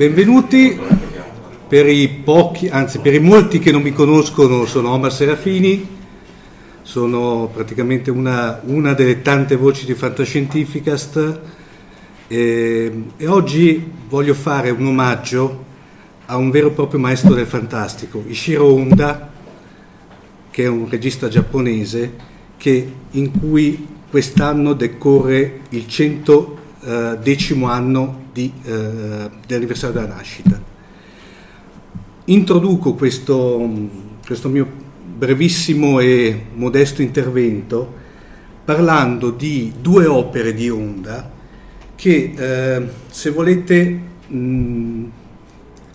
Benvenuti, per i pochi, anzi per i molti che non mi conoscono sono Omar Serafini, sono praticamente una, una delle tante voci di Fantascientificast. E, e oggi voglio fare un omaggio a un vero e proprio maestro del fantastico, Ishiro Honda, che è un regista giapponese che, in cui quest'anno decorre il 110 eh, anno di, eh, dell'anniversario della nascita. Introduco questo, questo mio brevissimo e modesto intervento parlando di due opere di Onda che, eh, se volete, mh,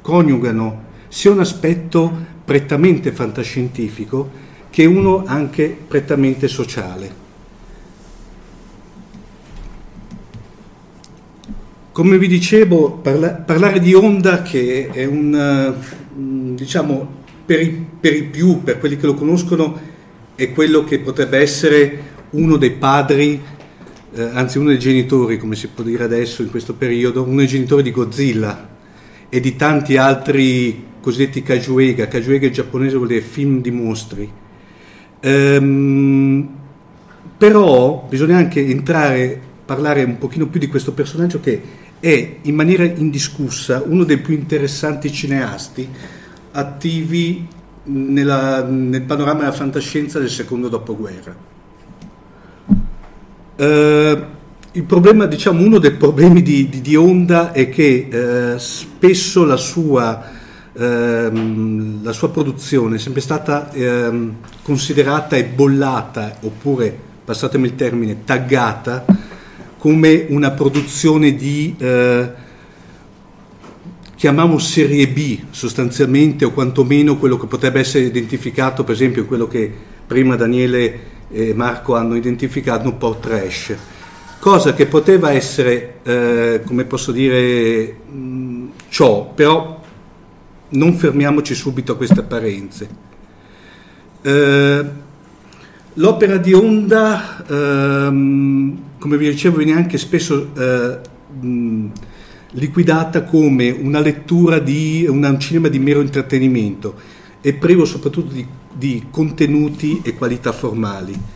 coniugano sia un aspetto prettamente fantascientifico che uno anche prettamente sociale. Come vi dicevo, parla- parlare di onda che è un, uh, diciamo, per i, per i, più, per quelli che lo conoscono, è quello che potrebbe essere uno dei padri, eh, anzi uno dei genitori, come si può dire adesso in questo periodo, uno dei genitori di Godzilla e di tanti altri cosiddetti kajuega. Kajuega in giapponese vuol dire film di mostri. Ehm, però bisogna anche entrare, parlare un pochino più di questo personaggio che è in maniera indiscussa uno dei più interessanti cineasti attivi nella, nel panorama della fantascienza del secondo dopoguerra. Eh, il problema, diciamo, uno dei problemi di, di, di Honda è che eh, spesso la sua, ehm, la sua, produzione è sempre stata ehm, considerata e bollata, oppure, passatemi il termine, taggata come una produzione di, eh, chiamiamo serie B sostanzialmente, o quantomeno quello che potrebbe essere identificato, per esempio, quello che prima Daniele e Marco hanno identificato, un po' trash. Cosa che poteva essere, eh, come posso dire, mh, ciò, però non fermiamoci subito a queste apparenze. Eh, l'opera di Onda, ehm, come vi dicevo, viene anche spesso eh, mh, liquidata come una lettura di un cinema di mero intrattenimento e privo soprattutto di, di contenuti e qualità formali.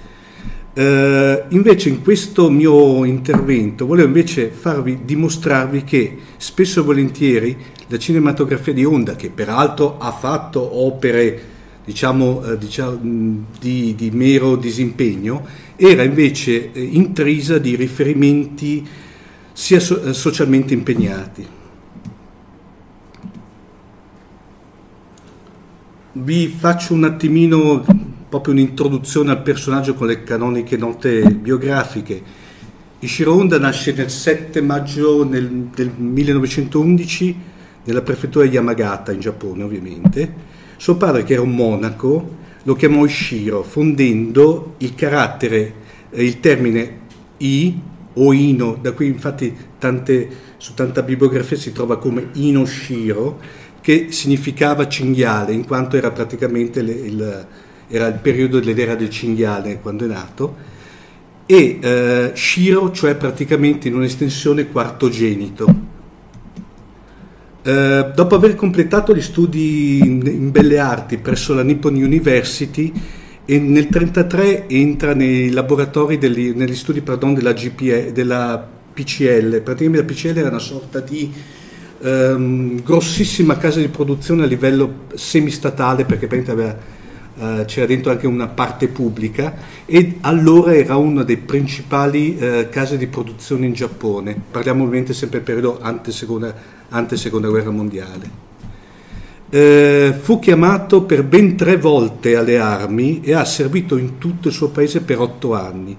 Uh, invece in questo mio intervento volevo invece farvi dimostrarvi che spesso e volentieri la cinematografia di Onda, che peraltro ha fatto opere diciamo, uh, diciamo di, di, mero disimpegno, era invece uh, intrisa di riferimenti sia so- socialmente impegnati. Vi faccio un attimino proprio un'introduzione al personaggio con le canoniche note biografiche. Ishiro Honda nasce il 7 maggio nel, del 1911 nella prefettura di Yamagata in Giappone ovviamente. Suo padre che era un monaco lo chiamò Ishiro fondendo il carattere, eh, il termine I o Ino, da cui infatti tante, su tanta bibliografia si trova come Ino Shiro, che significava cinghiale in quanto era praticamente le, il era il periodo dell'era del cinghiale quando è nato, e eh, Shiro, cioè praticamente in un'estensione quartogenito. Eh, dopo aver completato gli studi in, in, belle arti presso la Nippon University, nel 1933 entra nei laboratori, degli, negli studi pardon, della, GPE, della PCL. Praticamente la PCL era una sorta di ehm, grossissima casa di produzione a livello semistatale, perché aveva Uh, c'era dentro anche una parte pubblica e allora era una dei principali uh, case di produzione in Giappone, parliamo ovviamente sempre del periodo ante seconda, ante seconda guerra mondiale. Uh, fu chiamato per ben tre volte alle armi e ha servito in tutto il suo paese per otto anni.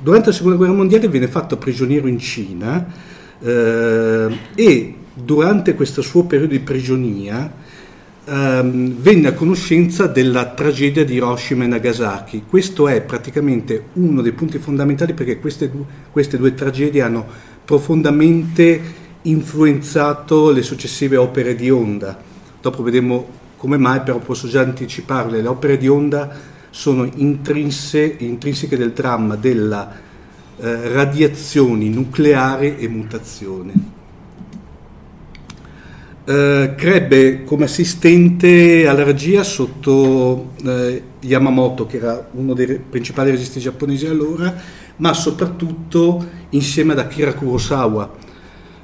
Durante la seconda guerra mondiale viene fatto prigioniero in Cina e durante questo suo periodo di prigionia ehm, venne a conoscenza della tragedia di Hiroshima e Nagasaki. Questo è praticamente uno dei punti fondamentali perché queste, queste due tragedie hanno profondamente influenzato le successive opere di Honda. Dopo vedremo come mai, però posso già anticiparle. Le opere di Honda sono intrinse, intrinseche del dramma della eh, radiazioni nucleare e mutazione. Eh, crebbe come assistente alla regia sotto eh, Yamamoto, che era uno dei principali registi giapponesi allora, ma soprattutto insieme ad Akira Kurosawa.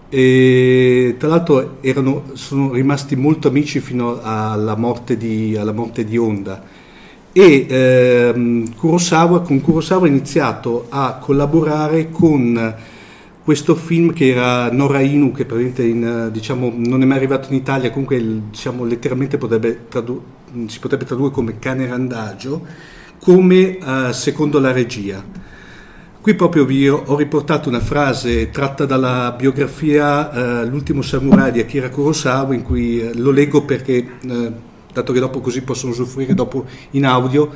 E, tra l'altro erano, sono rimasti molto amici fino alla morte di, alla morte di Honda. E ehm, Kurosawa, con Kurosawa ha iniziato a collaborare con questo film che era Nora Inu, che in, diciamo, non è mai arrivato in Italia, comunque diciamo, letteralmente tradu- si potrebbe tradurre come cane randagio, come uh, secondo la regia. Qui proprio vi ho riportato una frase tratta dalla biografia uh, L'ultimo samurai di Akira Kurosawa, in cui uh, lo leggo perché, dato che dopo così possono usufruire dopo in audio,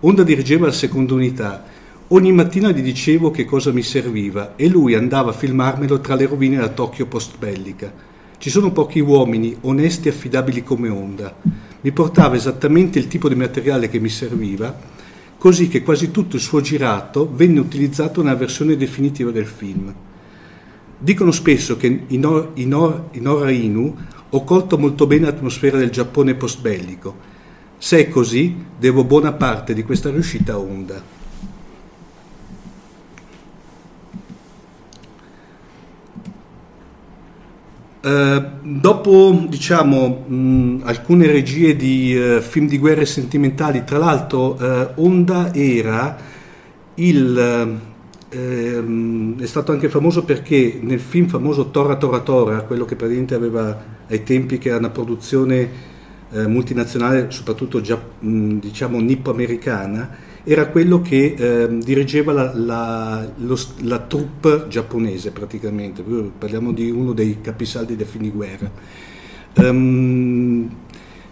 Onda dirigeva la seconda unità Ogni mattina gli dicevo che cosa mi serviva e lui andava a filmarmelo tra le rovine della Tokyo post-bellica. Ci sono pochi uomini onesti e affidabili come Onda. Mi portava esattamente il tipo di materiale che mi serviva, così che quasi tutto il suo girato venne utilizzato nella versione definitiva del film. Dicono spesso che in, Or, in, Or, in Ora Inu ho colto molto bene l'atmosfera del Giappone post-bellico. Se è così, devo buona parte di questa riuscita a Onda. Eh, dopo diciamo, mh, alcune regie di uh, film di guerre sentimentali, tra l'altro uh, Onda era il, ehm, è stato anche famoso perché nel film famoso Tora Tora Tora, quello che praticamente aveva ai tempi che era una produzione multinazionale, soprattutto già, mh, diciamo nippo-americana, era quello che eh, dirigeva la, la, lo, la, troupe giapponese praticamente, parliamo di uno dei capisaldi dei film di guerra. Um,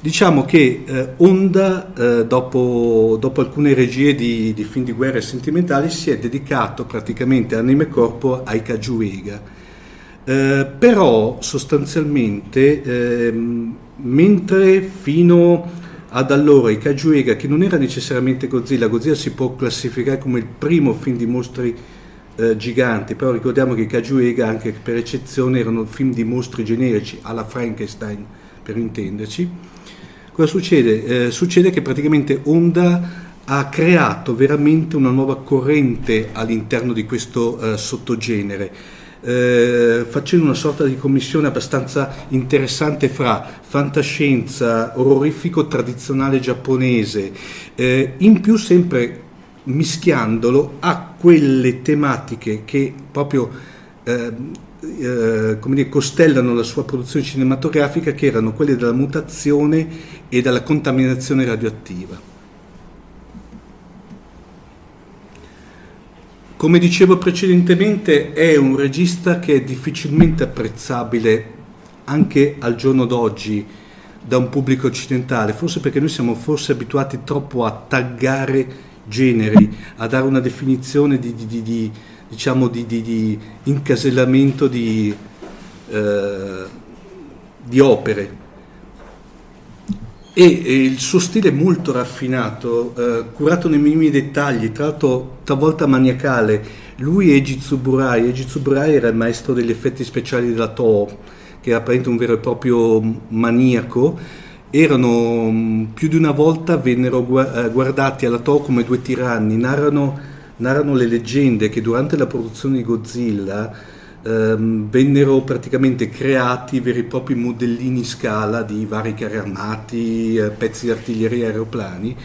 diciamo che eh, Honda, eh, dopo, dopo, alcune regie di, di, film di guerra sentimentali, si è dedicato praticamente anime e corpo ai Kajuega. Eh, però sostanzialmente, ehm, mentre fino ad allora i Kajuega, che non era necessariamente Godzilla, Godzilla si può classificare come il primo film di mostri eh, giganti, però ricordiamo che i Kajuega anche per eccezione erano film di mostri generici alla Frankenstein per intenderci. Cosa succede? Eh, succede che praticamente Honda ha creato veramente una nuova corrente all'interno di questo eh, sottogenere. Eh, facendo una sorta di commissione abbastanza interessante fra fantascienza, orrorifico tradizionale giapponese, eh, in più sempre mischiandolo a quelle tematiche che proprio eh, eh, come dire, costellano la sua produzione cinematografica, che erano quelle della mutazione e della contaminazione radioattiva. Come dicevo precedentemente, è un regista che è difficilmente apprezzabile anche al giorno d'oggi da un pubblico occidentale, forse perché noi siamo forse abituati troppo a taggare generi, a dare una definizione di, di, di, di diciamo, di, incasellamento eh, di opere. E, il suo stile è molto raffinato, eh, curato nei minimi dettagli, tra l'altro talvolta maniacale. Lui e Jitsuburai, e Jitsuburai era il maestro degli effetti speciali della Toho, che era praticamente un vero e proprio maniaco, erano mm, più di una volta vennero eh, guardati alla Toho come due tiranni, narrano, narrano le leggende che durante la produzione di Godzilla ehm, vennero praticamente creati veri e propri modellini in scala di vari carri armati, eh, pezzi di artiglieria aeroplani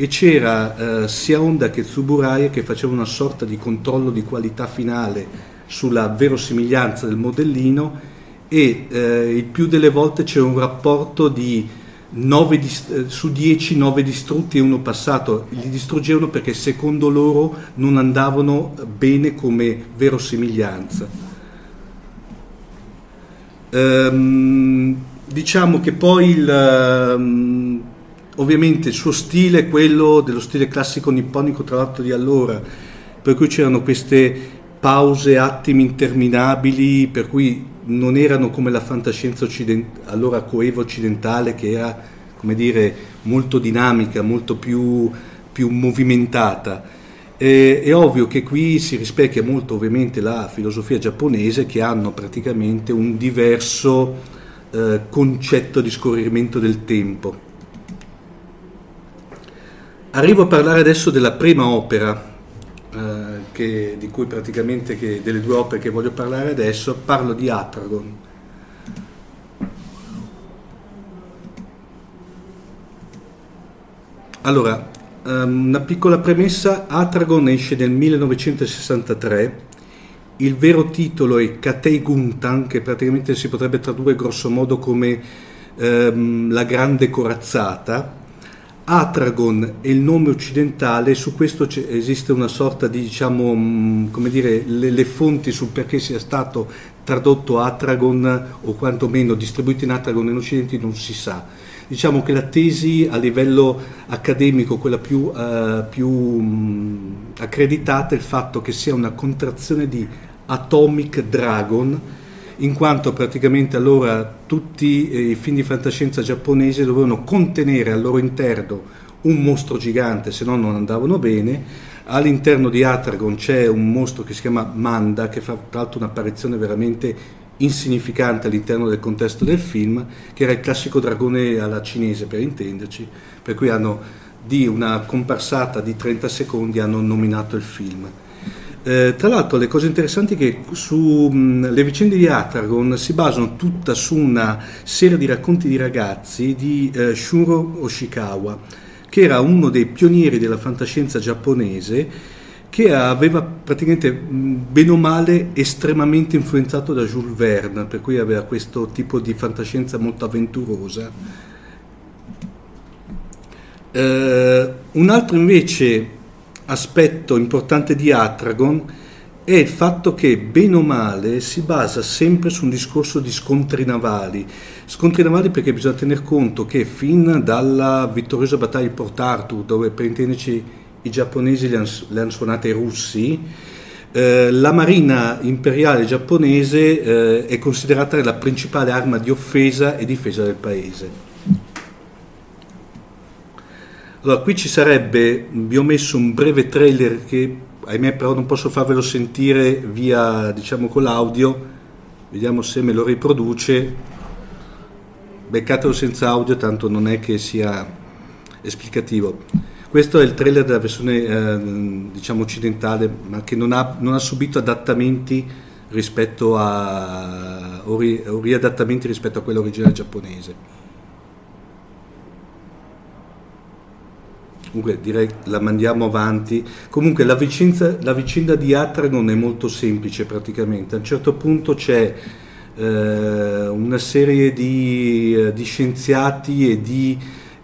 e c'era eh, sia Honda che Tsuburaya che facevano una sorta di controllo di qualità finale sulla verosimiglianza del modellino e eh, il più delle volte c'era un rapporto di 9 dist- eh, su 10 9 distrutti e uno passato, li distruggevano perché secondo loro non andavano bene come verosimiglianza. Ehm, diciamo che poi il, um, ovviamente il suo stile è quello dello stile classico nipponico tra l'altro di allora, per cui c'erano queste pause, attimi interminabili, per cui non erano come la fantascienza occident- allora coeva occidentale che era come dire molto dinamica, molto più, più movimentata. E, è ovvio che qui si rispecchia molto ovviamente la filosofia giapponese che hanno praticamente un diverso eh, concetto di scorrimento del tempo. Arrivo a parlare adesso della prima opera eh, che, di cui praticamente che, delle due opere che voglio parlare adesso, parlo di Atragon. Allora, um, una piccola premessa, Atragon esce nel 1963, il vero titolo è Katei Guntan, che praticamente si potrebbe tradurre grosso modo come um, la grande corazzata, Atragon è il nome occidentale, su questo esiste una sorta di, diciamo, mm, come dire, le, le, fonti sul perché sia stato tradotto Atragon o quantomeno distribuito in Atragon in Occidente non si sa. Diciamo che la tesi a livello accademico, quella più, uh, più um, accreditata, è il fatto che sia una contrazione di Atomic Dragon, in quanto praticamente allora tutti eh, i film di fantascienza giapponesi dovevano contenere al loro interno un mostro gigante, se no non andavano bene. All'interno di Atragon c'è un mostro che si chiama Manda, che fa tra l'altro un'apparizione veramente insignificante all'interno del contesto del film, che era il classico dragone alla cinese per intenderci, per cui hanno di una comparsata di 30 secondi hanno nominato il film. Eh, tra l'altro le cose interessanti è che su, mh, le vicende di Atragon si basano tutta su una serie di racconti di ragazzi di eh, Shuro Oshikawa, che era uno dei pionieri della fantascienza giapponese che aveva praticamente bene o male estremamente influenzato da Jules Verne, per cui aveva questo tipo di fantascienza molto avventurosa. Eh, un altro invece aspetto importante di Atragon è il fatto che, bene o male, si basa sempre su un discorso di scontri navali. Scontri navali perché bisogna tener conto che fin dalla vittoriosa battaglia di Port Arthur, dove per intenderci i giapponesi le hanno suonate i russi, eh, la marina imperiale giapponese eh, è considerata la principale arma di offesa e difesa del paese. Allora, qui ci sarebbe, vi ho messo un breve trailer che ahimè però non posso farvelo sentire via, diciamo, con l'audio, vediamo se me lo riproduce, beccatelo senza audio, tanto non è che sia esplicativo. Questo è il trailer della versione eh, diciamo occidentale, ma che non ha, non ha subito adattamenti rispetto a o, ri, o riadattamenti rispetto a quello originale giapponese. Comunque direi la mandiamo avanti. Comunque la vicenda, la vicenda di Atragon è molto semplice praticamente. A un certo punto c'è eh, una serie di, eh, di, scienziati e di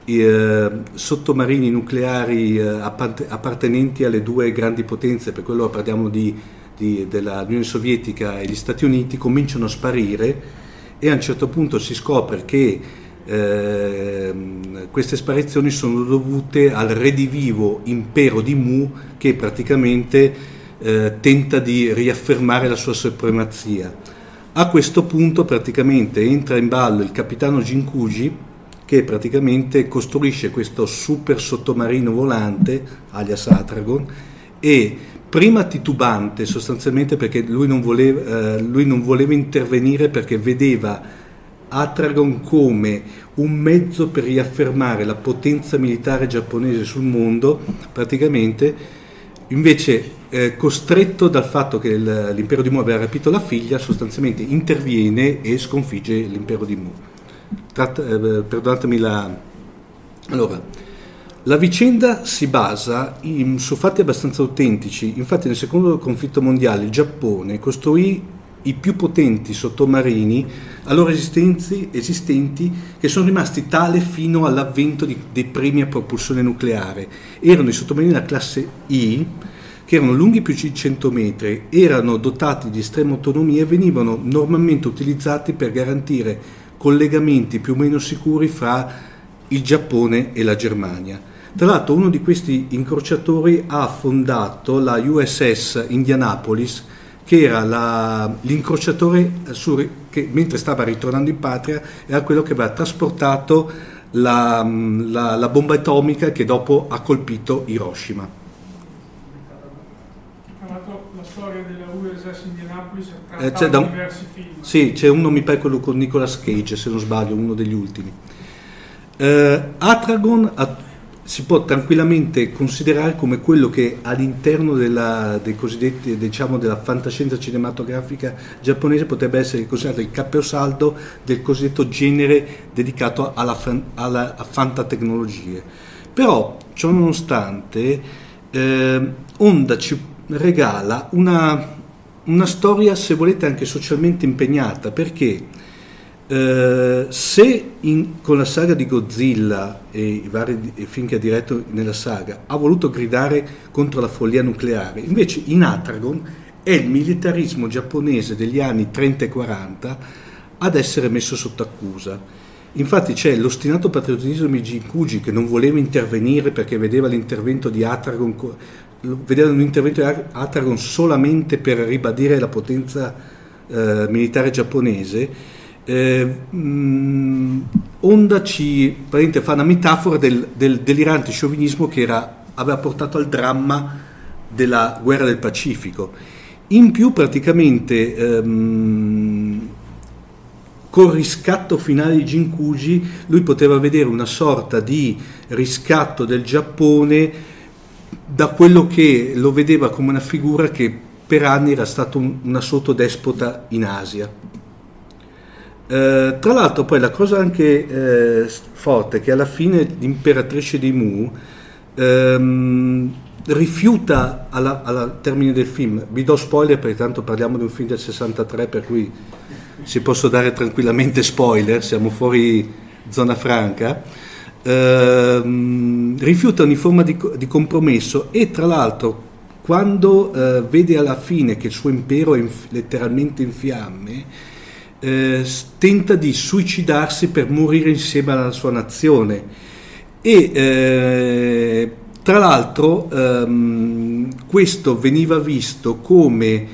eh, sottomarini nucleari eh, appartenenti alle due grandi potenze, per quello parliamo di, di, dell'Unione Sovietica e gli Stati Uniti, cominciano a sparire e a un certo punto si scopre che eh, queste sparizioni sono dovute al redivivo impero di Mu che praticamente eh, tenta di riaffermare la sua supremazia. A questo punto praticamente entra in ballo il capitano Jinkuji che praticamente costruisce questo super sottomarino volante, alias Atragon, e prima titubante sostanzialmente perché lui non voleva, eh, lui non voleva intervenire perché vedeva Atragon come un mezzo per riaffermare la potenza militare giapponese sul mondo, praticamente invece eh, costretto dal fatto che l'impero di Mu aveva rapito la figlia, sostanzialmente interviene e sconfigge l'impero di Mu. Tratta, eh, perdonatemi la... Allora, la vicenda si basa in, su fatti abbastanza autentici, infatti nel secondo conflitto mondiale il Giappone costruì i più potenti sottomarini allora esistenti, che sono rimasti tale fino all'avvento di, dei primi a propulsione nucleare. Erano i sottomarini della classe I, che erano lunghi più di 100 metri, erano dotati di estrema autonomia e venivano normalmente utilizzati per garantire collegamenti più o meno sicuri fra il Giappone e la Germania. Tra l'altro uno di questi incrociatori ha fondato la USS Indianapolis, che era la, l'incrociatore su, che mentre stava ritornando in patria era quello che aveva trasportato la, la, la bomba atomica che dopo ha colpito Hiroshima. La storia della USS Indianapolis è eh, c'è da un, diversi film. Sì, c'è uno, mi pare quello con Nicolas Cage, se non sbaglio, uno degli ultimi. Eh, Atragon ha si può tranquillamente considerare come quello che all'interno della, diciamo, della fantascienza cinematografica giapponese potrebbe essere considerato il caposaldo del cosiddetto genere dedicato alla, alla fantatecnologie. Però, ciò nonostante, eh, Honda ci regala una, una storia, se volete, anche socialmente impegnata, perché eh, se in, con la saga di Godzilla e i vari film che ha diretto nella saga ha voluto gridare contro la follia nucleare, invece in Atragon è il militarismo giapponese degli anni 30 e 40 ad essere messo sotto accusa. Infatti c'è l'ostinato patriottismo di Jinkuji che non voleva intervenire perché vedeva l'intervento di Atragon, vedeva un intervento di Atragon solamente per ribadire la potenza eh, militare giapponese eh, mh, Honda ci fa una metafora del, del delirante sciovinismo che era, aveva portato al dramma della guerra del Pacifico. In più praticamente ehm, col riscatto finale di Jinkuji lui poteva vedere una sorta di riscatto del Giappone da quello che lo vedeva come una figura che per anni era stato un, una sottodespota in Asia. Eh, tra l'altro poi la cosa anche eh, forte è che alla fine l'imperatrice di Mu ehm, rifiuta alla, alla, termine del film, vi do spoiler perché tanto parliamo di un film del 63 per cui si possono dare tranquillamente spoiler, siamo fuori zona franca, ehm, rifiuta ogni forma di, di compromesso e tra l'altro quando eh, vede alla fine che il suo impero è inf- letteralmente in fiamme, eh, tenta di suicidarsi per morire insieme alla sua nazione. E eh, tra l'altro ehm, questo veniva visto come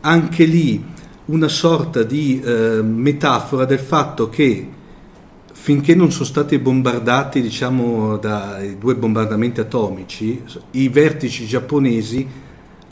anche lì una sorta di eh, metafora del fatto che finché non sono stati bombardati diciamo, dai due bombardamenti atomici, i vertici giapponesi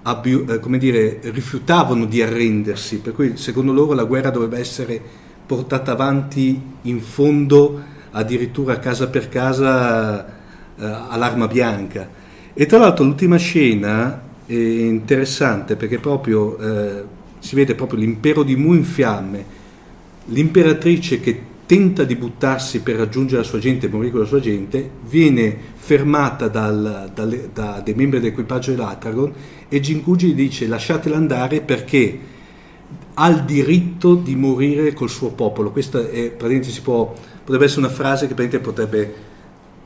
abbi- eh, dire, rifiutavano di arrendersi, per cui secondo loro la guerra doveva essere portata avanti in fondo addirittura casa per casa eh, all'arma bianca. E tra l'altro l'ultima scena è interessante perché proprio eh, si vede proprio l'impero di Mu in fiamme, l'imperatrice che tenta di buttarsi per raggiungere la sua gente e morire con la sua gente, viene fermata dal, dal, da dei membri dell'equipaggio dell'Atragon e Jinkuji dice lasciatela andare perché ha il diritto di morire col suo popolo. Questa è, può, potrebbe essere una frase che potrebbe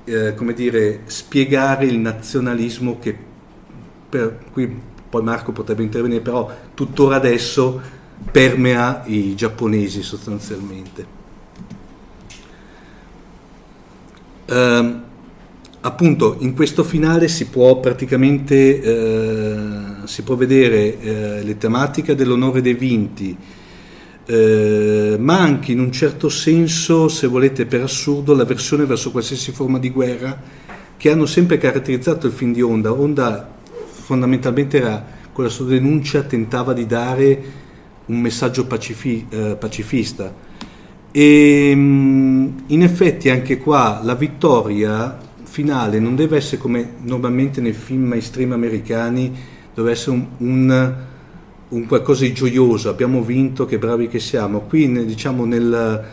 eh, dire, spiegare il nazionalismo che per, qui poi Marco potrebbe intervenire, però tuttora adesso permea i giapponesi sostanzialmente. Uh, appunto in questo finale si può praticamente uh, si può vedere uh, le tematiche dell'onore dei vinti, eh, ma anche in un certo senso, se volete per assurdo, la versione verso qualsiasi forma di guerra che hanno sempre caratterizzato il film di Onda. Onda fondamentalmente era con la sua denuncia tentava di dare un messaggio pacifi- eh, pacifista e ehm, in effetti anche qua la vittoria finale non deve essere come normalmente nei film mainstream americani, deve essere un, un, un qualcosa di gioioso, abbiamo vinto, che bravi che siamo. Qui diciamo nel,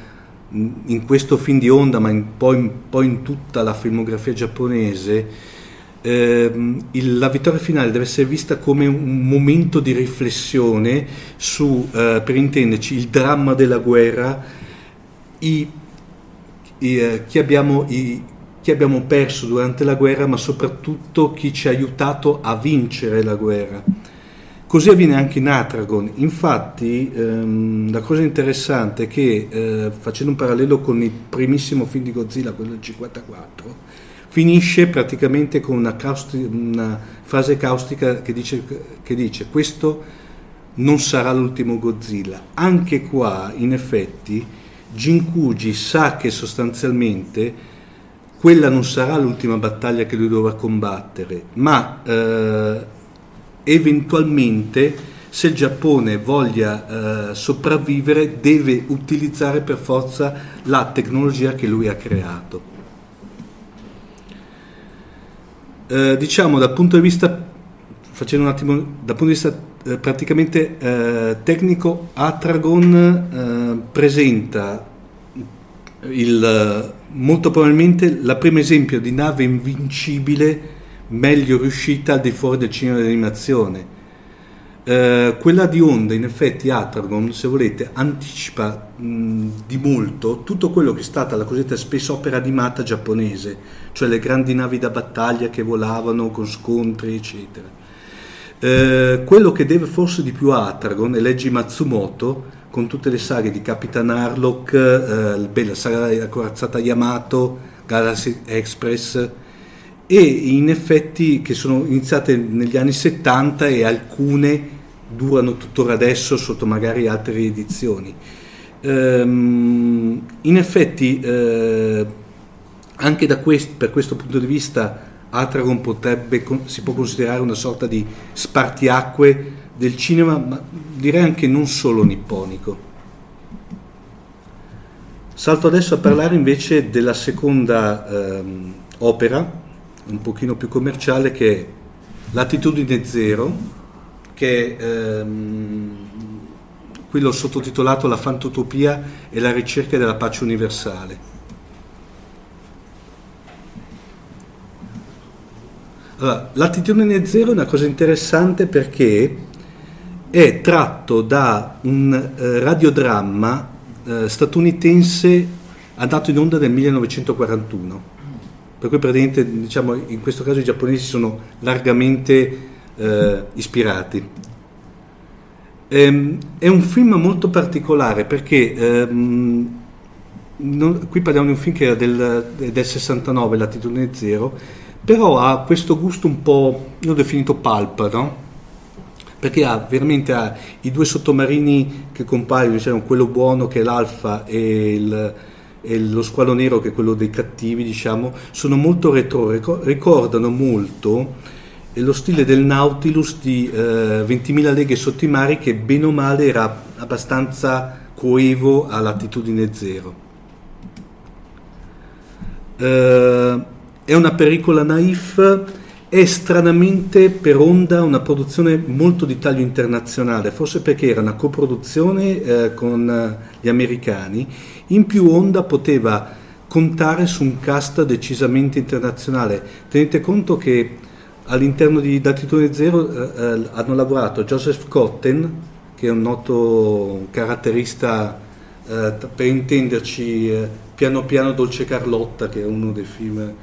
in questo film di onda, ma in, poi, poi, in tutta la filmografia giapponese, eh, il, la vittoria finale deve essere vista come un momento di riflessione su, eh, per intenderci, il dramma della guerra i, i, eh, chi, abbiamo, i, chi abbiamo perso durante la guerra, ma soprattutto chi ci ha aiutato a vincere la guerra. Così avviene anche in Atragon. Infatti, ehm, la cosa interessante è che, eh, facendo un parallelo con il primissimo film di Godzilla, quello del 54, finisce praticamente con una, causti- una frase caustica che dice, che dice questo non sarà l'ultimo Godzilla. Anche qua, in effetti, Jinkuji sa che sostanzialmente quella non sarà l'ultima battaglia che lui dovrà combattere, ma eh, eventualmente se il Giappone voglia eh, sopravvivere deve utilizzare per forza la tecnologia che lui ha creato. Eh, diciamo dal punto di vista, facendo un attimo, dal punto di vista eh, praticamente eh, tecnico Atragon eh, presenta il, molto probabilmente la prima esempio di nave invincibile meglio riuscita al di fuori del cinema d'animazione. Eh, quella di Honda, in effetti, Atragon, se volete, anticipa mh, di molto tutto quello che è stata la cosiddetta space opera animata giapponese, cioè le grandi navi da battaglia che volavano con scontri, eccetera. Eh, quello che deve forse di più a Atragon, e leggi Matsumoto, con tutte le saghe di Capitan Harlock, eh, la saga della corazzata Yamato, Galaxy Express, e in effetti che sono iniziate negli anni 70 e alcune durano tuttora adesso sotto magari altre edizioni. Ehm, in effetti, eh, anche quest- per questo punto di vista, Atragon potrebbe, si può considerare una sorta di spartiacque del cinema, ma direi anche non solo nipponico. Salto adesso a parlare invece della seconda ehm, opera, un pochino più commerciale, che è Latitudine Zero, che ehm, qui l'ho sottotitolato La fantotopia e la ricerca della pace universale. Allora, l'attitudine zero è una cosa interessante perché è tratto da un eh, radiodramma eh, statunitense andato in onda nel 1941. Per cui praticamente, diciamo, in questo caso i giapponesi sono largamente eh, ispirati. Ehm, è un film molto particolare perché ehm, non, qui parliamo di un film che era del, del 69, Latitudine Zero, però ha questo gusto un po', io ho definito pulp, no? perché ha veramente ha i due sottomarini che compaiono, diciamo, quello buono che è l'Alfa e, il, e, lo squalo nero che è quello dei cattivi, diciamo, sono molto retro, ricordano molto lo stile del Nautilus di eh, 20.000 leghe sotto i mari che bene o male era abbastanza coevo a latitudine zero. Eh, è una pericola naif è stranamente per Onda una produzione molto di taglio internazionale, forse perché era una coproduzione eh, con eh, gli americani, in più Onda poteva contare su un cast decisamente internazionale. Tenete conto che all'interno di Datitone Zero eh, eh, hanno lavorato Joseph Cotten, che è un noto caratterista, eh, per intenderci, eh, piano piano Dolce Carlotta, che è uno dei film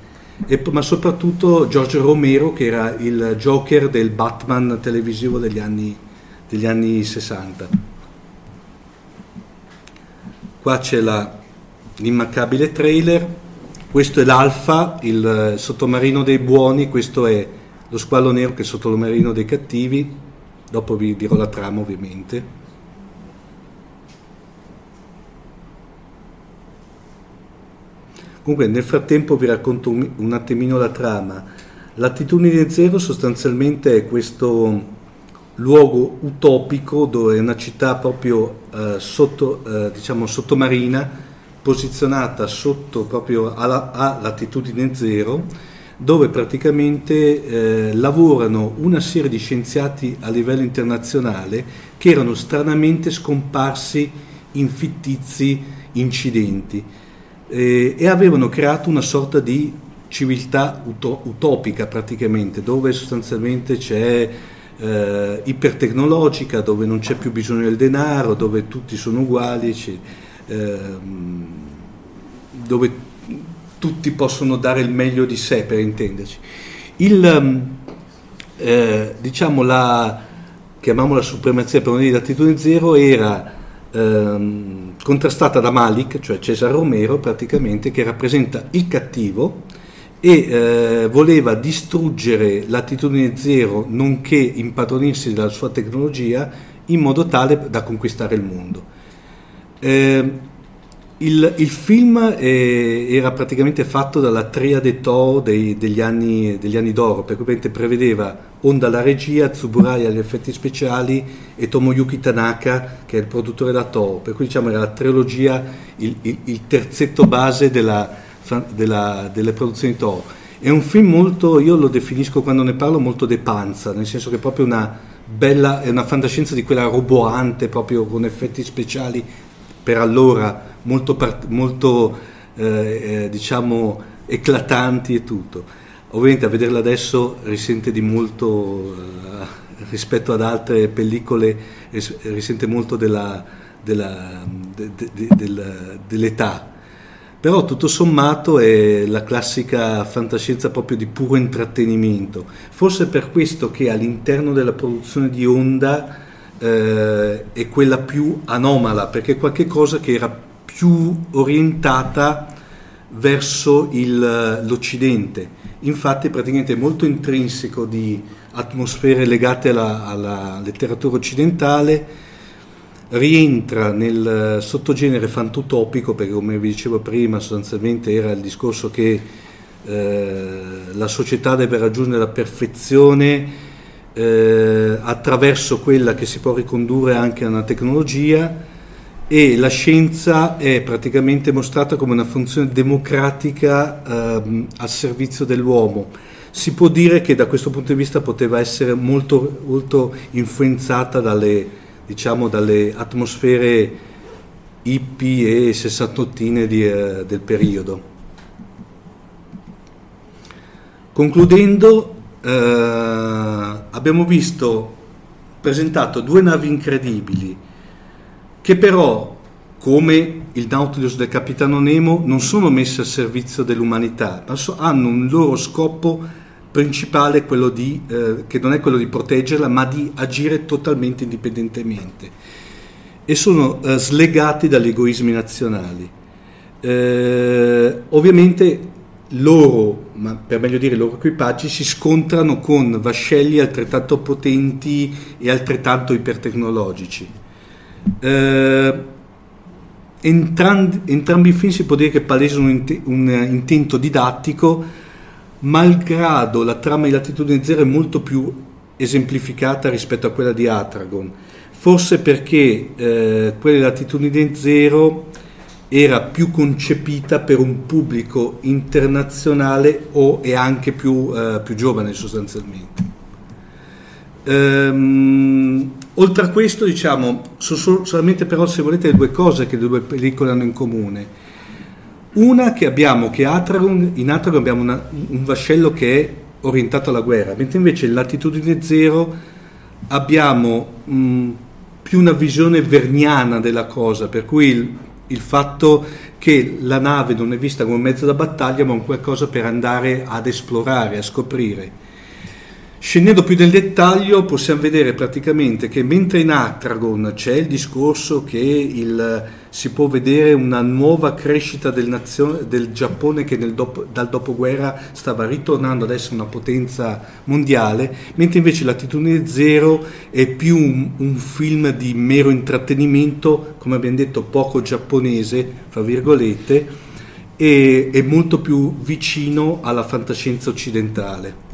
e, ma soprattutto George Romero che era il Joker del Batman televisivo degli anni, degli anni 60. Qua c'è la, l'immancabile trailer, questo è l'Alfa, il sottomarino dei buoni, questo è lo squalo nero che è il sottomarino dei cattivi, dopo vi dirò la trama ovviamente. Comunque nel frattempo vi racconto un, un attimino la trama. L'attitudine zero sostanzialmente è questo luogo utopico dove è una città proprio eh, sotto, eh, diciamo sottomarina, posizionata sotto proprio alla, a latitudine zero, dove praticamente eh, lavorano una serie di scienziati a livello internazionale che erano stranamente scomparsi in fittizi incidenti eh, e avevano creato una sorta di civiltà uto- utopica praticamente, dove sostanzialmente c'è eh, ipertecnologica, dove non c'è più bisogno del denaro, dove tutti sono uguali, ehm, dove tutti possono dare il meglio di sé per intenderci. Il, eh, diciamo la, chiamiamola supremazia per unire l'attitudine zero era ehm, contrastata da Malik, cioè Cesare Romero praticamente, che rappresenta il cattivo e eh, voleva distruggere l'attitudine zero nonché impadronirsi della sua tecnologia in modo tale da conquistare il mondo. Eh, il, il, film eh, era praticamente fatto dalla triade Toho dei, degli, anni, degli, anni, d'oro, per cui prevedeva Onda alla regia, Tsuburai agli effetti speciali e Tomoyuki Tanaka che è il produttore da Toho, per cui diciamo era la trilogia, il, il, il terzetto base della, della, delle produzioni Toho. È un film molto, io lo definisco quando ne parlo molto de panza, nel senso che è proprio una bella, è una fantascienza di quella roboante, proprio con effetti speciali per allora molto, molto eh, eh, diciamo eclatanti e tutto. Ovviamente a vederla adesso risente di molto eh, rispetto ad altre pellicole, risente molto della, della, de, de, de, del, dell'età. Però tutto sommato è la classica fantascienza proprio di puro intrattenimento. Forse per questo che all'interno della produzione di Onda eh, è quella più anomala, perché è qualcosa che era più orientata verso il, l'Occidente. Infatti praticamente è molto intrinseco di atmosfere legate alla, alla letteratura occidentale, rientra nel sottogenere fantutopico, perché come vi dicevo prima sostanzialmente era il discorso che eh, la società deve raggiungere la perfezione eh, attraverso quella che si può ricondurre anche a una tecnologia e la scienza è praticamente mostrata come una funzione democratica ehm, al servizio dell'uomo. Si può dire che da questo punto di vista poteva essere molto, molto influenzata dalle, diciamo, dalle atmosfere hippie e sessantottine di, eh, del periodo. Concludendo, eh, abbiamo visto presentato due navi incredibili che però, come il Nautilus del capitano Nemo, non sono messe al servizio dell'umanità, ma hanno un loro scopo principale quello di, eh, che non è quello di proteggerla, ma di agire totalmente indipendentemente. E sono eh, slegati dagli egoismi nazionali. Eh, ovviamente loro, ma per meglio dire i loro equipaggi, si scontrano con vascelli altrettanto potenti e altrettanto ipertecnologici. Eh, entrambi, entrambi, i film si può dire che palesano un, un intento didattico, malgrado la trama di Latitudine Zero è molto più esemplificata rispetto a quella di Atragon. Forse perché eh, quella di Latitudine Zero era più concepita per un pubblico internazionale o e anche più, eh, più giovane sostanzialmente. Ehm, oltre a questo, diciamo, sono solamente però, se volete, le due cose che le due pellicole hanno in comune. Una che abbiamo, che Atragon, in Atragon abbiamo una, un vascello che è orientato alla guerra, mentre invece in Latitudine Zero abbiamo mh, più una visione verniana della cosa, per cui il, il fatto che la nave non è vista come un mezzo da battaglia ma un qualcosa per andare ad esplorare, a scoprire. Scendendo più nel dettaglio possiamo vedere praticamente che mentre in Atragon c'è il discorso che il, si può vedere una nuova crescita del, nazione, del Giappone che dopo, dal dopoguerra stava ritornando ad essere una potenza mondiale, mentre invece Latitudine Zero è più un, un film di mero intrattenimento, come abbiamo detto poco giapponese, fra virgolette, e è molto più vicino alla fantascienza occidentale.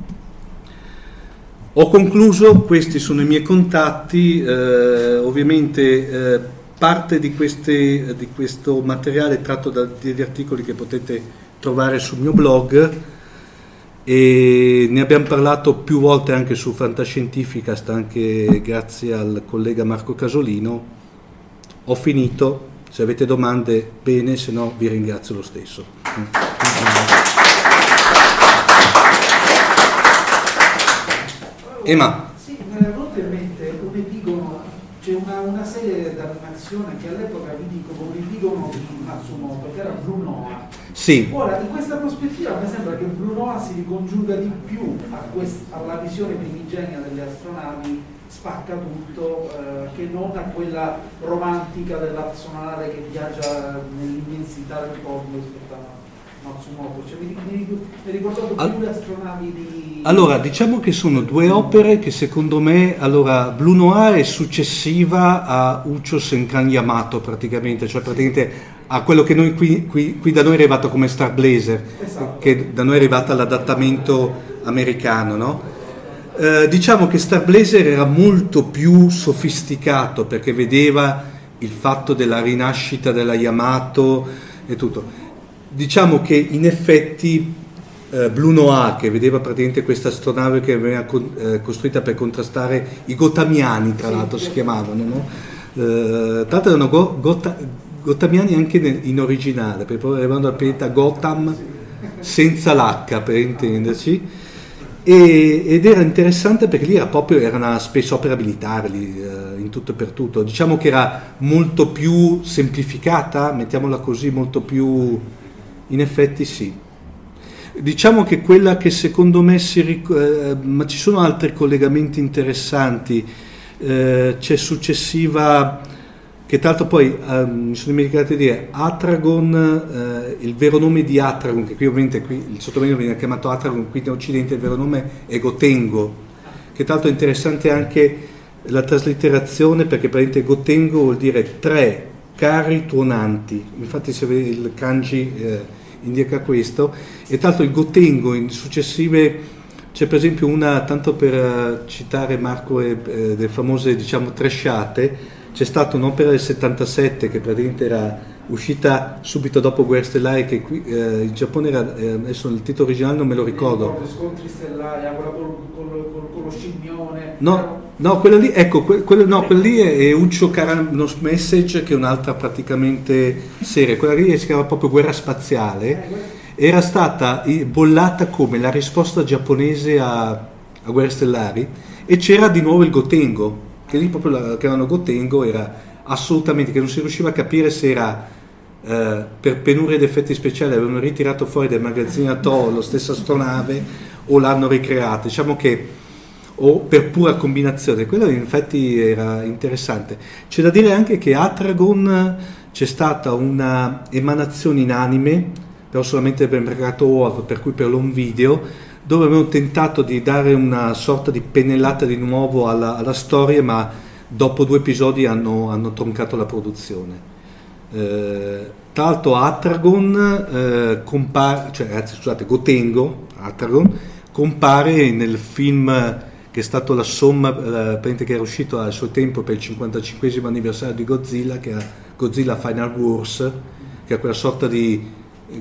Ho concluso, questi sono i miei contatti, eh, ovviamente eh, parte di, queste, di, questo materiale tratto da degli articoli che potete trovare sul mio blog e ne abbiamo parlato più volte anche su Fantascientificast, anche grazie al collega Marco Casolino. Ho finito, se avete domande bene, se no vi ringrazio lo stesso. Ema. Sì, me ne è venuto in mente un epigono, c'è una, una serie d'animazione che all'epoca vi dico come epigono di Matsumoto, che era Blue Noah. Sì. Ora, in questa prospettiva mi sembra che Blue Noah si ricongiunga di più quest, alla visione primigenia delle astronavi spacca tutto eh, che non a quella romantica dell'astronave che viaggia nell'immensità del cosmo rispetto a Matsumoto, cioè, mi, mi, mi ricordato più le astronavi di... Allora, diciamo che sono due opere che secondo me, allora, Blue Noir è successiva a Ucho Senkan Yamato praticamente, cioè praticamente a quello che noi qui, qui, qui da noi è arrivato come Star Blazer, esatto. che da noi è arrivato all'adattamento americano, no? Eh, diciamo che Star Blazer era molto più sofisticato perché vedeva il fatto della rinascita della Yamato e tutto diciamo che in effetti eh, Blue Noir, che vedeva praticamente questa astronave che veniva con, eh, costruita per contrastare i Gotamiani, tra l'altro si chiamavano, no? eh, tra l'altro erano go, gota, Gotamiani anche in originale, perché poi arrivando dal pianeta Gotham senza l'H per intenderci. E, ed era interessante perché lì era proprio era una space opera militare lì, eh, in tutto e per tutto. Diciamo che era molto più semplificata, mettiamola così, molto più in effetti sì. Diciamo che quella che secondo me si ric- eh, ma ci sono altri collegamenti interessanti, eh, c'è successiva, che tra l'altro poi eh, mi sono dimenticato di dire, Atragon, eh, il vero nome di Atragon, che qui ovviamente qui, il sottomarino viene chiamato Atragon, qui in Occidente il vero nome è Gotengo, che tra l'altro è interessante anche la traslitterazione perché praticamente Gotengo vuol dire tre carri tuonanti, infatti se vede il kanji eh, indica questo, e tra l'altro il Gotengo in successive, c'è per esempio una, tanto per eh, citare Marco eh, delle famose diciamo tresciate, c'è stata un'opera del 77 che praticamente era uscita subito dopo Guerre Stellari che qui eh, in Giappone era, eh, adesso il titolo originale non me lo ricordo. Scontri stellari, col, con lo scimmione. No, no, quella lì, ecco, quella, no, quella lì è, è Uccio Caranos Message che è un'altra praticamente serie, quella lì si chiama proprio Guerra Spaziale, era stata bollata come la risposta giapponese a, a Guerre Stellari e c'era di nuovo il Gotengo, che lì proprio la, che erano Gotengo era assolutamente, che non si riusciva a capire se era eh, per penuria ed effetti speciali avevano ritirato fuori dal magazzino Atoll lo stesso astronave o l'hanno ricreata. Diciamo che o per pura combinazione, quello in effetti era interessante. C'è da dire anche che Atragon c'è stata una emanazione in anime, però solamente per il mercato OAV, per cui per l'home video, dove avevano tentato di dare una sorta di pennellata di nuovo alla, alla storia, ma dopo due episodi hanno, hanno troncato la produzione. Eh, tra l'altro Atragon eh, compare, cioè, scusate, Gotengo, Atragon, compare nel film che è stato la somma, eh, che era uscito al suo tempo per il 55 anniversario di Godzilla, che è Godzilla Final Wars, che è quella sorta di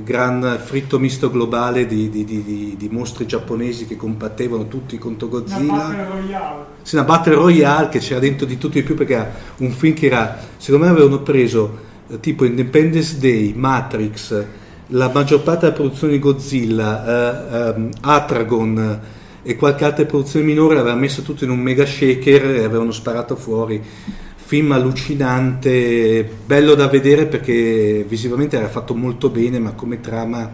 gran fritto misto globale di, di, di, di, mostri giapponesi che combattevano tutti contro Godzilla. Una battle royale. Sì, una battle royale che c'era dentro di tutto e di più perché era un film che era, secondo me avevano preso eh, tipo Independence Day, Matrix, la maggior parte della produzione di Godzilla, eh, eh, Atragon e qualche altra produzione minore l'aveva messo tutto in un mega shaker e avevano sparato fuori film allucinante, bello da vedere perché visivamente era fatto molto bene, ma come trama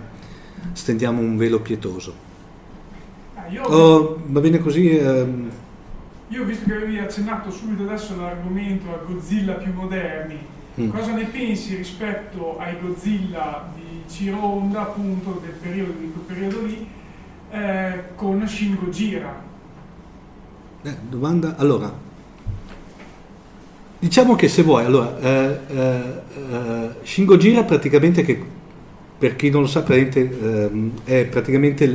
stendiamo un velo pietoso. Ah, oh, va bene così? Ehm... Io ho visto che avevi accennato subito adesso l'argomento a Godzilla più moderni. Mm. Cosa ne pensi rispetto ai Godzilla di Ciro Honda, appunto, del periodo, di quel periodo lì, eh, con Shin Gojira? Eh, domanda, allora, Diciamo che se vuoi, allora, eh, eh, Shin Gojira praticamente, che, per chi non lo sa, eh, è praticamente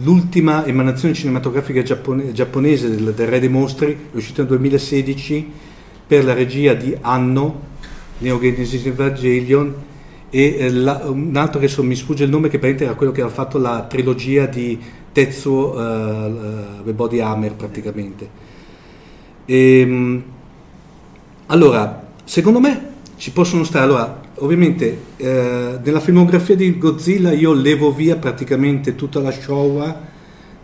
l'ultima emanazione cinematografica giappone, giapponese del, del, Re dei Mostri, uscita nel 2016 per la regia di Anno, Neo Genesis Evangelion, e eh, la, un altro che so, mi sfugge il nome, che praticamente era quello che aveva fatto la trilogia di Tetsuo uh, The Body Hammer praticamente. E, ehm, allora, secondo me ci possono stare, allora, ovviamente eh, nella filmografia di Godzilla io levo via praticamente tutta la Showa,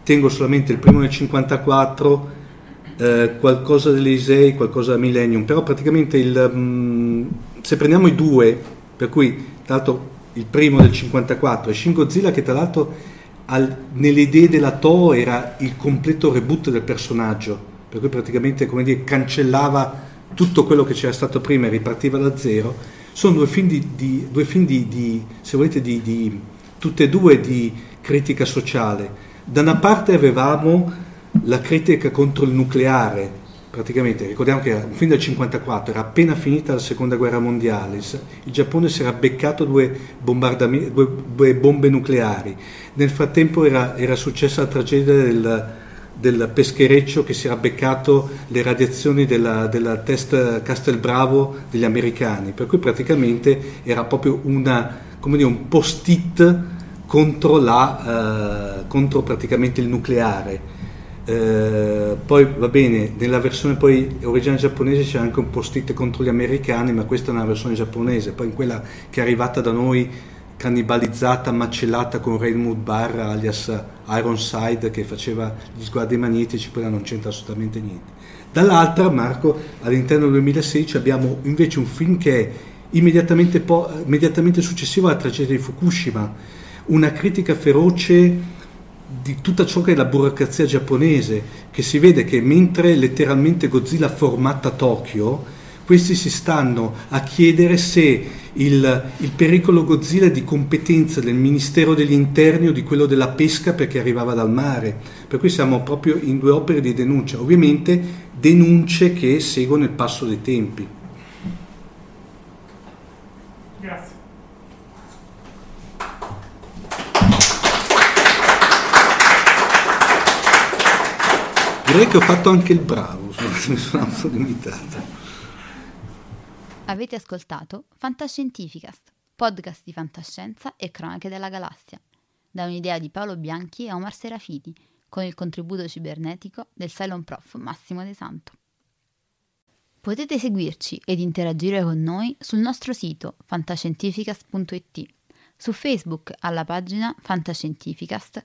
tengo solamente il primo del 54, eh, qualcosa dell'Isei, qualcosa da Millennium, però praticamente il, mh, mm, se prendiamo i due, per cui tra l'altro il primo del 54 e Shin Godzilla che tra l'altro al, nelle idee della Toho era il completo reboot del personaggio, per cui praticamente come dire, cancellava tutto quello che c'era stato prima e ripartiva da zero, sono due film di, di, due film di, di se volete, di, tutte e due di critica sociale. Da una parte avevamo la critica contro il nucleare, praticamente, ricordiamo che era un film del 54, era appena finita la seconda guerra mondiale, il Giappone si era beccato due, due, due bombe nucleari, nel frattempo era, era successa la tragedia del del peschereccio che si era beccato le radiazioni della, della test Castelbravo degli americani, per cui praticamente era proprio una, dire, un post-it contro, la, uh, contro praticamente il nucleare. Uh, poi va bene, nella versione poi originale giapponese c'è anche un post-it contro gli americani, ma questa è una versione giapponese, poi in quella che è arrivata da noi cannibalizzata, macellata con Raymond Barra alias Ironside che faceva gli sguardi magnetici, quella non c'entra assolutamente niente. Dall'altra, Marco, all'interno del 2016 abbiamo invece un film che è immediatamente, po- immediatamente successivo alla tragedia di Fukushima, una critica feroce di tutta ciò che è la burocrazia giapponese, che si vede che mentre letteralmente Godzilla formata Tokyo, questi si stanno a chiedere se il, il, pericolo Godzilla è di competenza del Ministero degli Interni o di quello della pesca perché arrivava dal mare. Per cui siamo proprio in due opere di denuncia, ovviamente denunce che seguono il passo dei tempi. Direi che ho fatto anche il bravo, mi sono limitato. Avete ascoltato Fantascientificast, podcast di fantascienza e cronache della galassia, da un'idea di Paolo Bianchi e Omar Serafiti, con il contributo cibernetico del Cylon Prof Massimo De Santo. Potete seguirci ed interagire con noi sul nostro sito fantascientificast.it, su Facebook alla pagina Fantascientificast,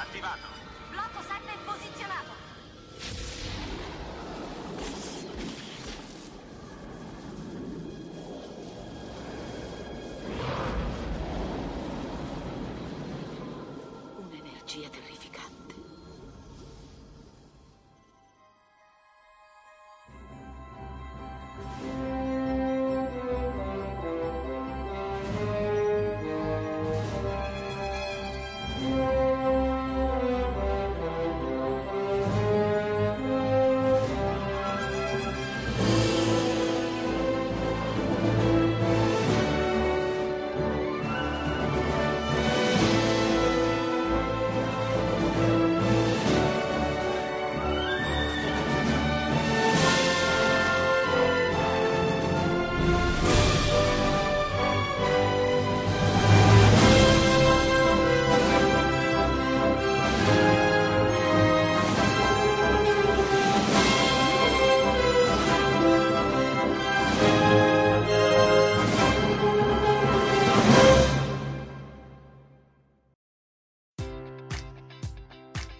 Attivato. Blocco 7 posizionato.